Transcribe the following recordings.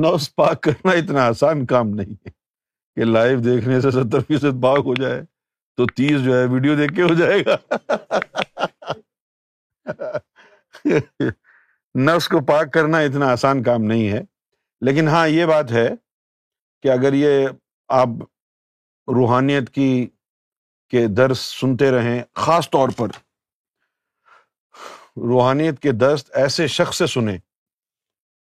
نوس پاک کرنا اتنا آسان کام نہیں ہے کہ لائیو دیکھنے سے ستر فیصد پاک ہو جائے تو تیس جو ہے ویڈیو دیکھ کے ہو جائے گا۔ نفس کو پاک کرنا اتنا آسان کام نہیں ہے۔ لیکن ہاں یہ بات ہے کہ اگر یہ آپ روحانیت کی کے درس سنتے رہیں، خاص طور پر روحانیت کے درس ایسے شخص سے سنیں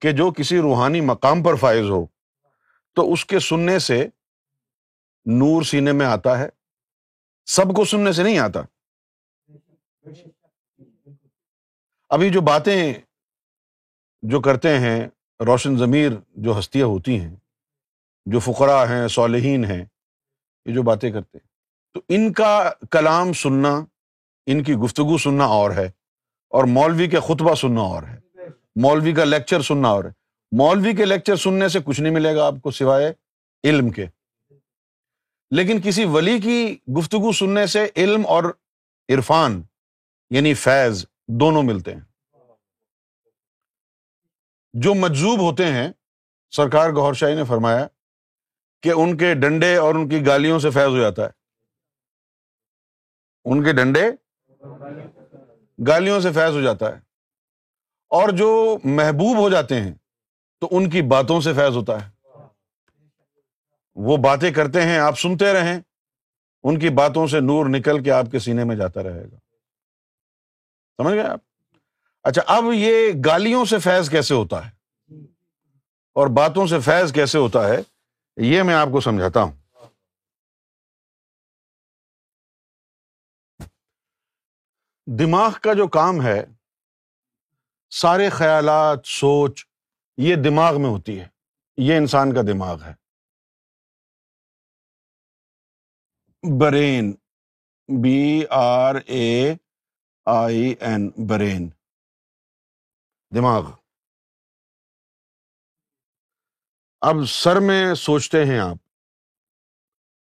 کہ جو کسی روحانی مقام پر فائز ہو، تو اس کے سننے سے نور سینے میں آتا ہے، سب کو سننے سے نہیں آتا۔ ابھی جو باتیں جو کرتے ہیں، روشن ضمیر جو ہستیاں ہوتی ہیں، جو فقرا ہیں، صالحین ہیں، یہ جو باتیں کرتے ہیں، تو ان کا کلام سننا، ان کی گفتگو سننا اور ہے، اور مولوی کے خطبہ سننا اور ہے۔ مولوی کا لیکچر سننا اور ہے مولوی کے لیکچر سننے سے کچھ نہیں ملے گا آپ کو سوائے علم کے۔ لیکن کسی ولی کی گفتگو سننے سے علم اور عرفان یعنی فیض دونوں ملتے ہیں۔ جو مجزوب ہوتے ہیں، سرکار گور شاہی نے فرمایا کہ ان کے ڈنڈے اور ان کی گالیوں سے فیض ہو جاتا ہے۔ ان کے ڈنڈے گالیوں سے فیض ہو جاتا ہے۔ اور جو محبوب ہو جاتے ہیں، تو ان کی باتوں سے فیض ہوتا ہے۔ وہ باتیں کرتے ہیں، آپ سنتے رہیں، ان کی باتوں سے نور نکل کے آپ کے سینے میں جاتا رہے گا۔ سمجھ گئے آپ؟ اچھا اب یہ گالیوں سے فیض کیسے ہوتا ہے؟ اور باتوں سے فیض کیسے ہوتا ہے؟ یہ میں آپ کو سمجھاتا ہوں۔ دماغ کا جو کام ہے سارے خیالات، سوچ، یہ دماغ میں ہوتی ہے۔ یہ انسان کا دماغ ہے۔ Brain B R A I N brain. دماغ۔ اب سر میں سوچتے ہیں آپ۔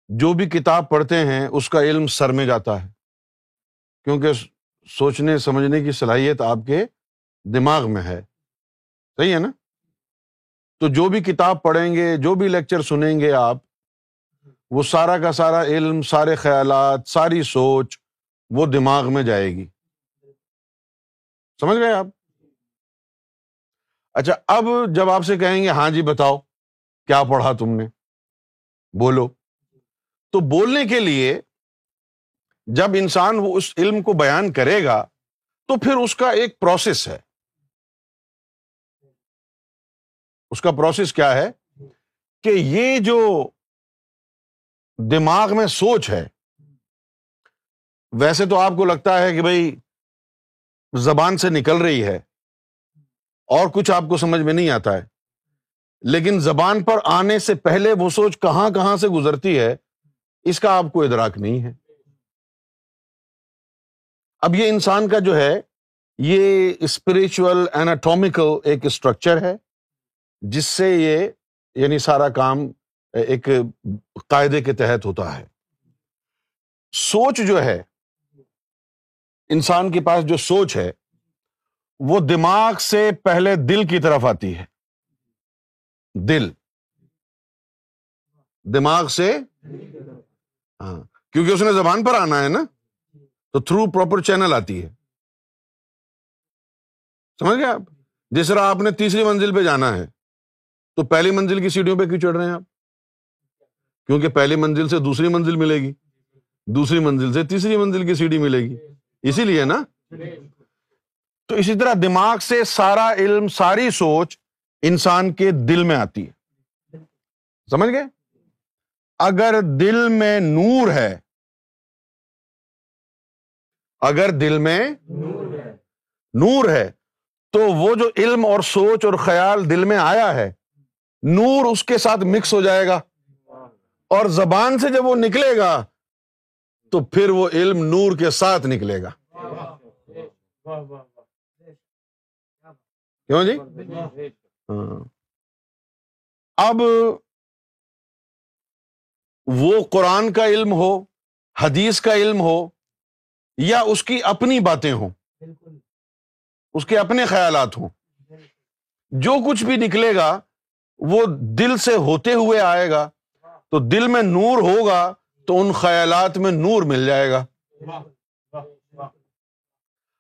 جو بھی کتاب پڑھتے ہیں، اس کا علم سر میں جاتا ہے۔ کیونکہ سوچنے، سمجھنے کی صلاحیت آپ کے دماغ میں ہے۔ صحیح ہے نا؟ تو جو بھی کتاب پڑھیں گے، جو بھی لیکچر سنیں گے آپ، وہ سارا کا سارا علم، سارے خیالات، ساری سوچ وہ دماغ میں جائے گی۔ سمجھ گئے آپ؟ اچھا اب جب آپ سے کہیں گے ہاں جی بتاؤ، کیا پڑھا تم نے؟ بولو۔ تو بولنے کے لیے جب انسان وہ اس علم کو بیان کرے گا، تو پھر اس کا ایک پروسیس ہے۔ اس کا پروسیس کیا ہے کہ یہ جو دماغ میں سوچ ہے، ویسے تو آپ کو لگتا ہے کہ بھائی زبان سے نکل رہی ہے اور کچھ آپ کو سمجھ میں نہیں آتا ہے، لیکن زبان پر آنے سے پہلے وہ سوچ کہاں کہاں سے گزرتی ہے، اس کا آپ کو ادراک نہیں ہے۔ اب یہ انسان کا جو ہے، یہ اسپرچل ایناٹومیکل ایک اسٹرکچر ہے۔ جس سے یہ یعنی سارا کام ایک قاعدے کے تحت ہوتا ہے۔ سوچ جو ہے، انسان کے پاس جو سوچ ہے، وہ دماغ سے پہلے دل کی طرف آتی ہے۔ دل۔ دماغ سے۔ ہاں کیونکہ اس نے زبان پر آنا ہے نا، تو تھرو پراپر چینل آتی ہے۔ سمجھ گئے آپ؟ جس طرح آپ نے تیسری منزل پہ جانا ہے۔ تو پہلی منزل کی سیڑھیوں پہ کیوں چڑھ رہے ہیں آپ؟ کیونکہ پہلی منزل سے دوسری منزل ملے گی۔ دوسری منزل سے تیسری منزل کی سیڑھی ملے گی۔ اسی لیے نا؟ تو اسی طرح دماغ سے سارا علم، ساری سوچ انسان کے دل میں آتی ہے۔ سمجھ گئے؟ اگر دل میں نور ہے، اگر دل میں نور ہے، تو وہ جو علم اور سوچ اور خیال دل میں آیا ہے نور اس کے ساتھ مکس ہو جائے گا۔ اور زبان سے جب وہ نکلے گا تو پھر وہ علم نور کے ساتھ نکلے گا۔ کیوں جی؟ ہاں۔ اب وہ قرآن کا علم ہو حدیث کا علم ہو یا اس کی اپنی باتیں ہوں۔ اس کے اپنے خیالات ہوں۔ جو کچھ بھی نکلے گا وہ دل سے ہوتے ہوئے آئے گا، تو دل میں نور ہوگا، تو ان خیالات میں نور مل جائے گا۔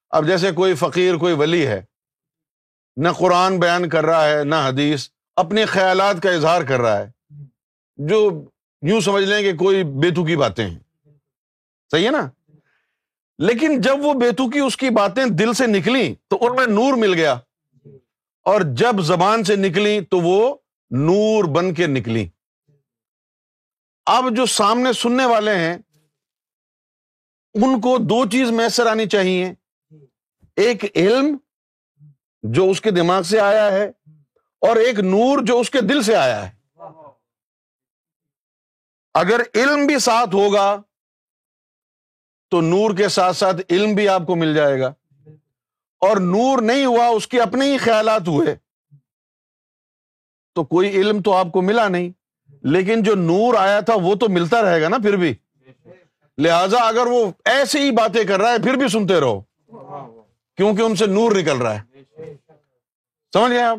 اب جیسے کوئی فقیر، کوئی ولی ہے، نہ قرآن بیان کر رہا ہے، نہ حدیث، اپنے خیالات کا اظہار کر رہا ہے۔ جو یوں سمجھ لیں کہ کوئی بیتو کی باتیں ہیں۔ صحیح ہے نا؟ لیکن جب وہ بیتو کی اس کی باتیں دل سے نکلی تو ان میں نور مل گیا۔ اور جب زبان سے نکلی تو وہ نور بن کے نکلی اب جو سامنے سننے والے ہیں، ان کو دو چیز میسر آنی چاہیے۔ ایک علم جو اس کے دماغ سے آیا ہے اور ایک نور جو اس کے دل سے آیا ہے۔ اگر علم بھی ساتھ ہوگا، تو نور کے ساتھ ساتھ علم بھی آپ کو مل جائے گا۔ اور نور نہیں ہوا، اس کے اپنے ہی خیالات ہوئے۔ تو کوئی علم تو آپ کو ملا نہیں۔ لیکن جو نور آیا تھا وہ تو ملتا رہے گا نا پھر بھی۔ لہذا اگر وہ ایسی ہی باتیں کر رہا ہے، پھر بھی سنتے رہو۔ کیونکہ ان سے نور نکل رہا ہے۔ سمجھ گئے آپ؟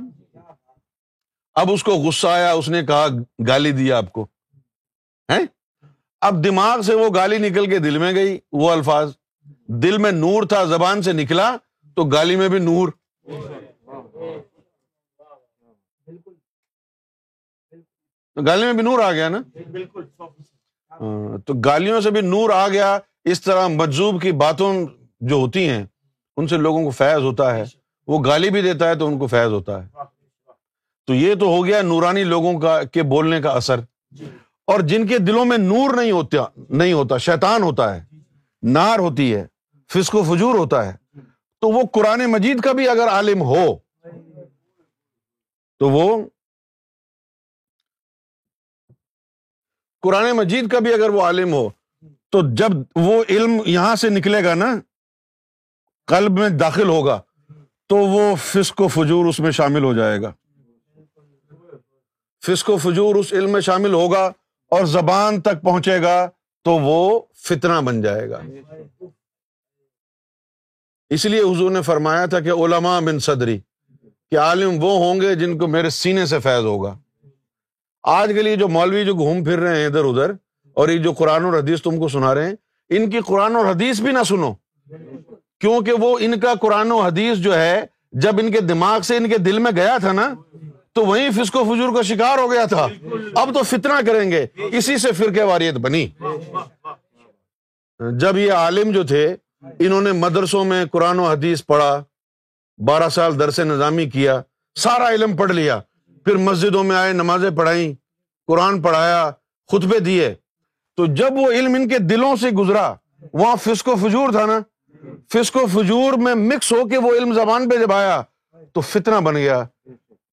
اب اس کو غصہ آیا، اس نے کہا، گالی دیا آپ کو۔ اب دماغ سے وہ گالی نکل کے دل میں گئی، وہ الفاظ۔ دل میں نور تھا، زبان سے نکلا تو گالی میں بھی نور۔ گالی میں بھی نور آ گیا نا؟ ہاں، تو گالیوں سے بھی نور آ گیا اس طرح مجزوب کی باتوں جو ہوتی ہیں ان سے لوگوں کو فیض ہوتا ہے۔ وہ گالی بھی دیتا ہے تو ان کو فیض ہوتا ہے۔ تو یہ تو ہو گیا نورانی لوگوں کا کے بولنے کا اثر۔ اور جن کے دلوں میں نور نہیں ہوتا نہیں ہوتا شیطان ہوتا ہے نار ہوتی ہے فسق و فجور ہوتا ہے۔ تو وہ قرآن مجید کا بھی اگر عالم ہو تو وہ قرآن مجید کا بھی اگر وہ عالم ہو، تو جب وہ علم یہاں سے نکلے گا نا، قلب میں داخل ہوگا، تو وہ فسق و فجور اس میں شامل ہو جائے گا۔ فسق و فجور اس علم میں شامل ہوگا اور زبان تک پہنچے گا، تو وہ فتنا بن جائے گا۔ اس لیے حضور نے فرمایا تھا کہ علماء بن صدری، کہ عالم وہ ہوں گے جن کو میرے سینے سے فیض ہوگا۔ آج کے لیے جو مولوی جو گھوم پھر رہے ہیں ادھر ادھر، اور یہ جو قرآن اور حدیث تم کو سنا رہے ہیں، ان کی قرآن اور حدیث بھی نہ سنو۔ کیونکہ وہ ان کا قرآن و حدیث جو ہے، جب ان کے دماغ سے ان کے دل میں گیا تھا نا، تو وہیں فسکو فجور کا شکار ہو گیا تھا۔ اب تو فتنا کریں گے۔ اسی سے فرقے واریت بنی۔ جب یہ عالم جو تھے، انہوں نے مدرسوں میں قرآن و حدیث پڑھا، بارہ سال درس نظامی کیا، سارا علم پڑھ لیا۔ پھر مسجدوں میں آئے، نمازیں پڑھائی قرآن پڑھایا، خطبے دیے۔ تو جب وہ علم ان کے دلوں سے گزرا، وہاں فسق و فجور تھا نا۔ فسق و فجور میں مکس ہو کے وہ علم زبان پہ جب آیا، تو فتنہ بن گیا۔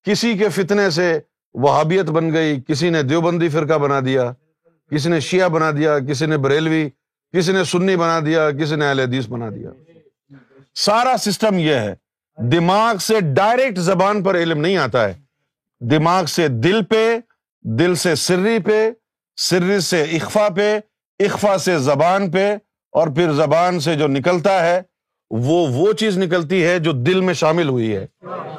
کسی کے فتنے سے وہابیت بن گئی، کسی نے دیوبندی فرقہ بنا دیا، کسی نے شیعہ بنا دیا، کسی نے بریلوی، کسی نے سنی بنا دیا، کسی نے اہل حدیث بنا دیا۔ سارا سسٹم یہ ہے۔ دماغ سے ڈائریکٹ زبان پر علم نہیں آتا ہے۔ دماغ سے دل پہ، دل سے سری پہ، سری سے اخفا پہ، اخفا سے زبان پہ، اور پھر زبان سے جو نکلتا ہے، وہ وہ چیز نکلتی ہے جو دل میں شامل ہوئی ہے۔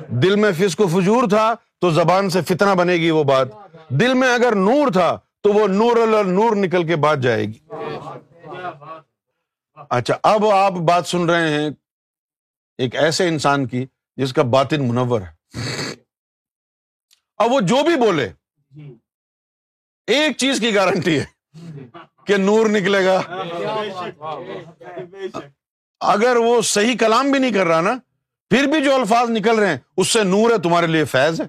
دل میں فسق و فجور تھا تو زبان سے فتنا بنے گی وہ بات۔ دل میں اگر نور تھا تو وہ نور اللہ نور نکل کے بات جائے گی۔ اچھا اب آپ بات سن رہے ہیں ایک ایسے انسان کی جس کا باطن منور ہے۔ اب وہ جو بھی بولے ایک چیز کی گارنٹی ہے کہ نور نکلے گا اگر وہ صحیح کلام بھی نہیں کر رہا نا پھر بھی جو الفاظ نکل رہے ہیں اس سے نور ہے تمہارے لیے فیض ہے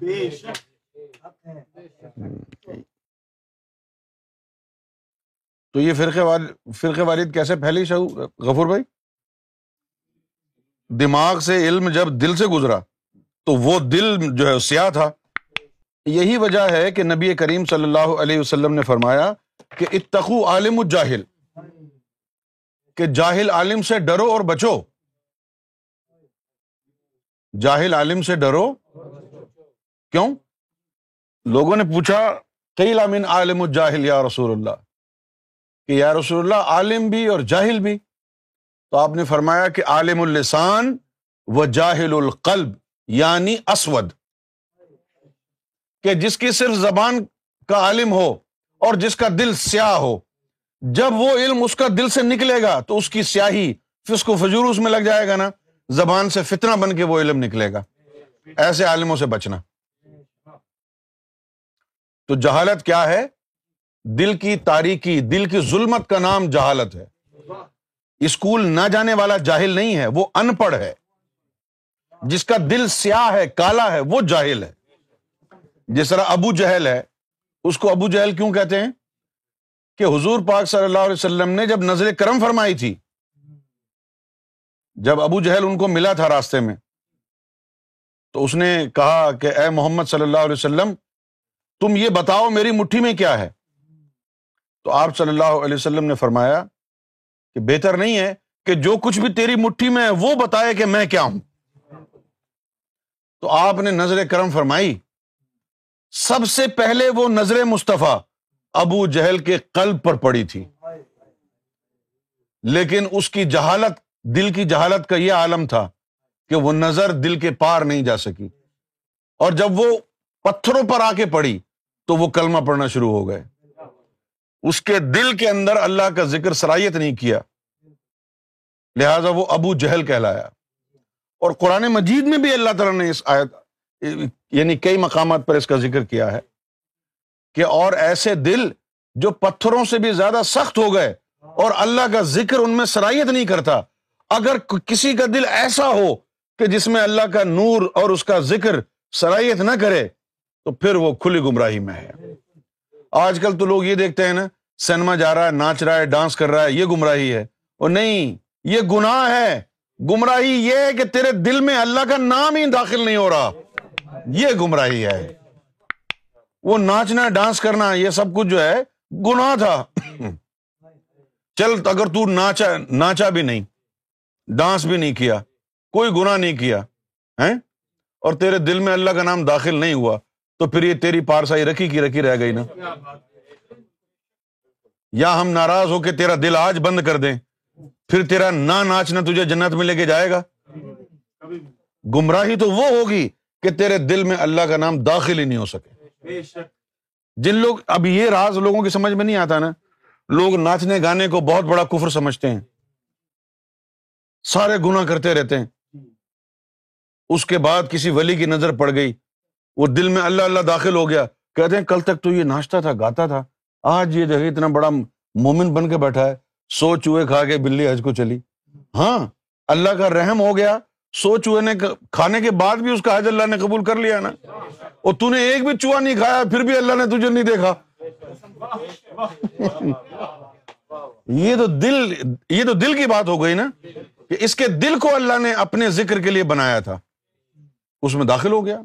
تو یہ فرقے فرقے والد کیسے پھیلی شاہ غفور بھائی دماغ سے علم جب دل سے گزرا تو وہ دل جو ہے سیاہ تھا یہی وجہ ہے کہ نبی کریم صلی اللہ علیہ وسلم نے فرمایا کہ اتخو عالم الجاہل، کہ جاہل عالم سے ڈرو اور بچو۔ جاہل عالم سے ڈرو۔ کیوں؟ لوگوں نے پوچھا، کئی لامن عالم الجاہل، یا رسول اللہ، کہ یا رسول اللہ، عالم بھی اور جاہل بھی۔ تو آپ نے فرمایا کہ عالم السان و جاہل القلب یعنی اسود۔ کہ جس کی صرف زبان کا عالم ہو اور جس کا دل سیاہ ہو، جب وہ علم اس کا دل سے نکلے گا تو اس کی سیاہی فسق و فجور اس میں لگ جائے گا نا، زبان سے فتنہ بن کے وہ علم نکلے گا۔ ایسے عالموں سے بچنا۔ تو جہالت کیا ہے؟ دل کی تاریخی دل کی ظلمت کا نام جہالت ہے۔ اسکول نہ جانے والا جاہل نہیں ہے، وہ ان پڑھ ہے۔ جس کا دل سیاہ ہے، کالا ہے، وہ جاہل ہے۔ جس طرح ابو جہل ہے، اس کو ابو جہل کیوں کہتے ہیں؟ کہ حضور پاک صلی اللہ علیہ وسلم نے جب نظر کرم فرمائی تھی، جب ابو جہل ان کو ملا تھا راستے میں، تو اس نے کہا کہ اے محمد صلی اللہ علیہ وسلم، تم یہ بتاؤ میری مٹھی میں کیا ہے؟ تو آپ صلی اللہ علیہ وسلم نے فرمایا کہ بہتر نہیں ہے کہ جو کچھ بھی تیری مٹھی میں ہے، وہ بتائے کہ میں کیا ہوں۔ تو آپ نے نظر کرم فرمائی سب سے پہلے وہ نظر مصطفیٰ ابو جہل کے قلب پر پڑی تھی۔ لیکن اس کی جہالت، دل کی جہالت کا یہ عالم تھا کہ وہ نظر دل کے پار نہیں جا سکی۔ اور جب وہ پتھروں پر آ کے پڑی تو وہ کلمہ پڑھنا شروع ہو گئے۔ اس کے دل کے اندر اللہ کا ذکر صلاحیت نہیں کیا۔ لہذا وہ ابو جہل کہلایا۔ اور قرآن مجید میں بھی اللہ تعالیٰ نے اس آیت یعنی کئی مقامات پر اس کا ذکر کیا ہے کہ اور ایسے دل جو پتھروں سے بھی زیادہ سخت ہو گئے اور اللہ کا ذکر ان میں صلاحیت نہیں کرتا۔ اگر کسی کا دل ایسا ہو کہ جس میں اللہ کا نور اور اس کا ذکر صلاحیت نہ کرے، تو پھر وہ کھلی گمراہی میں ہے۔ آج کل تو لوگ یہ دیکھتے ہیں نا، سنیما جا رہا ہے، ناچ رہا ہے، ڈانس کر رہا ہے، یہ گمراہی ہے۔ اور نہیں، یہ گناہ ہے۔ گمراہی یہ ہے کہ تیرے دل میں اللہ کا نام ہی داخل نہیں ہو رہا۔ یہ گمراہی ہے۔ وہ ناچنا، ڈانس کرنا، یہ سب کچھ جو ہے، گناہ تھا۔ چل، اگر تو ناچا ناچا بھی نہیں، ڈانس بھی نہیں کیا، کوئی گنا نہیں کیا اور تیرے دل میں اللہ کا نام داخل نہیں ہوا، تو پھر یہ تیری پارسائی رکھی کی رکھی رہ گئی نا؟ یا ہم ناراض ہو کے تیرا دل آج بند کر دیں، پھر تیرا نہ ناچنا تجھے جنت میں لے کے جائے گا؟ گمراہی تو وہ ہوگی کہ تیرے دل میں اللہ کا نام داخل ہی نہیں ہو سکے۔ جن لوگ، اب یہ راز لوگوں کی سمجھ میں نہیں آتا نا۔ لوگ ناچنے گانے کو بہت بڑا کفر سمجھتے ہیں۔ سارے گنا کرتے رہتے ہیں۔ اس کے بعد کسی ولی کی نظر پڑ گئی۔ وہ دل میں اللہ اللہ داخل ہو گیا۔ کہتے ہیں، کل تک تو یہ ناشتا تھا، گاتا تھا۔ آج یہ جگہ اتنا بڑا مومن بن کے بیٹھا ہے۔ سو چوہے کھا کے بلی حج کو چلی۔ ہاں اللہ کا رحم ہو گیا۔ سو چوہے نے کھانے کے بعد بھی اس کا حج اللہ نے قبول کر لیا نا۔ اور تو نے ایک بھی چوہا نہیں کھایا، پھر بھی اللہ نے تجھے نہیں دیکھا۔ یہ تو دل، یہ تو دل کی بات ہو گئی نا کہ اس کے دل کو اللہ نے اپنے ذکر کے لیے بنایا تھا۔ اس میں داخل ہو گیا۔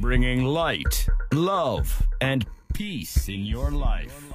Bringing light love and peace in your life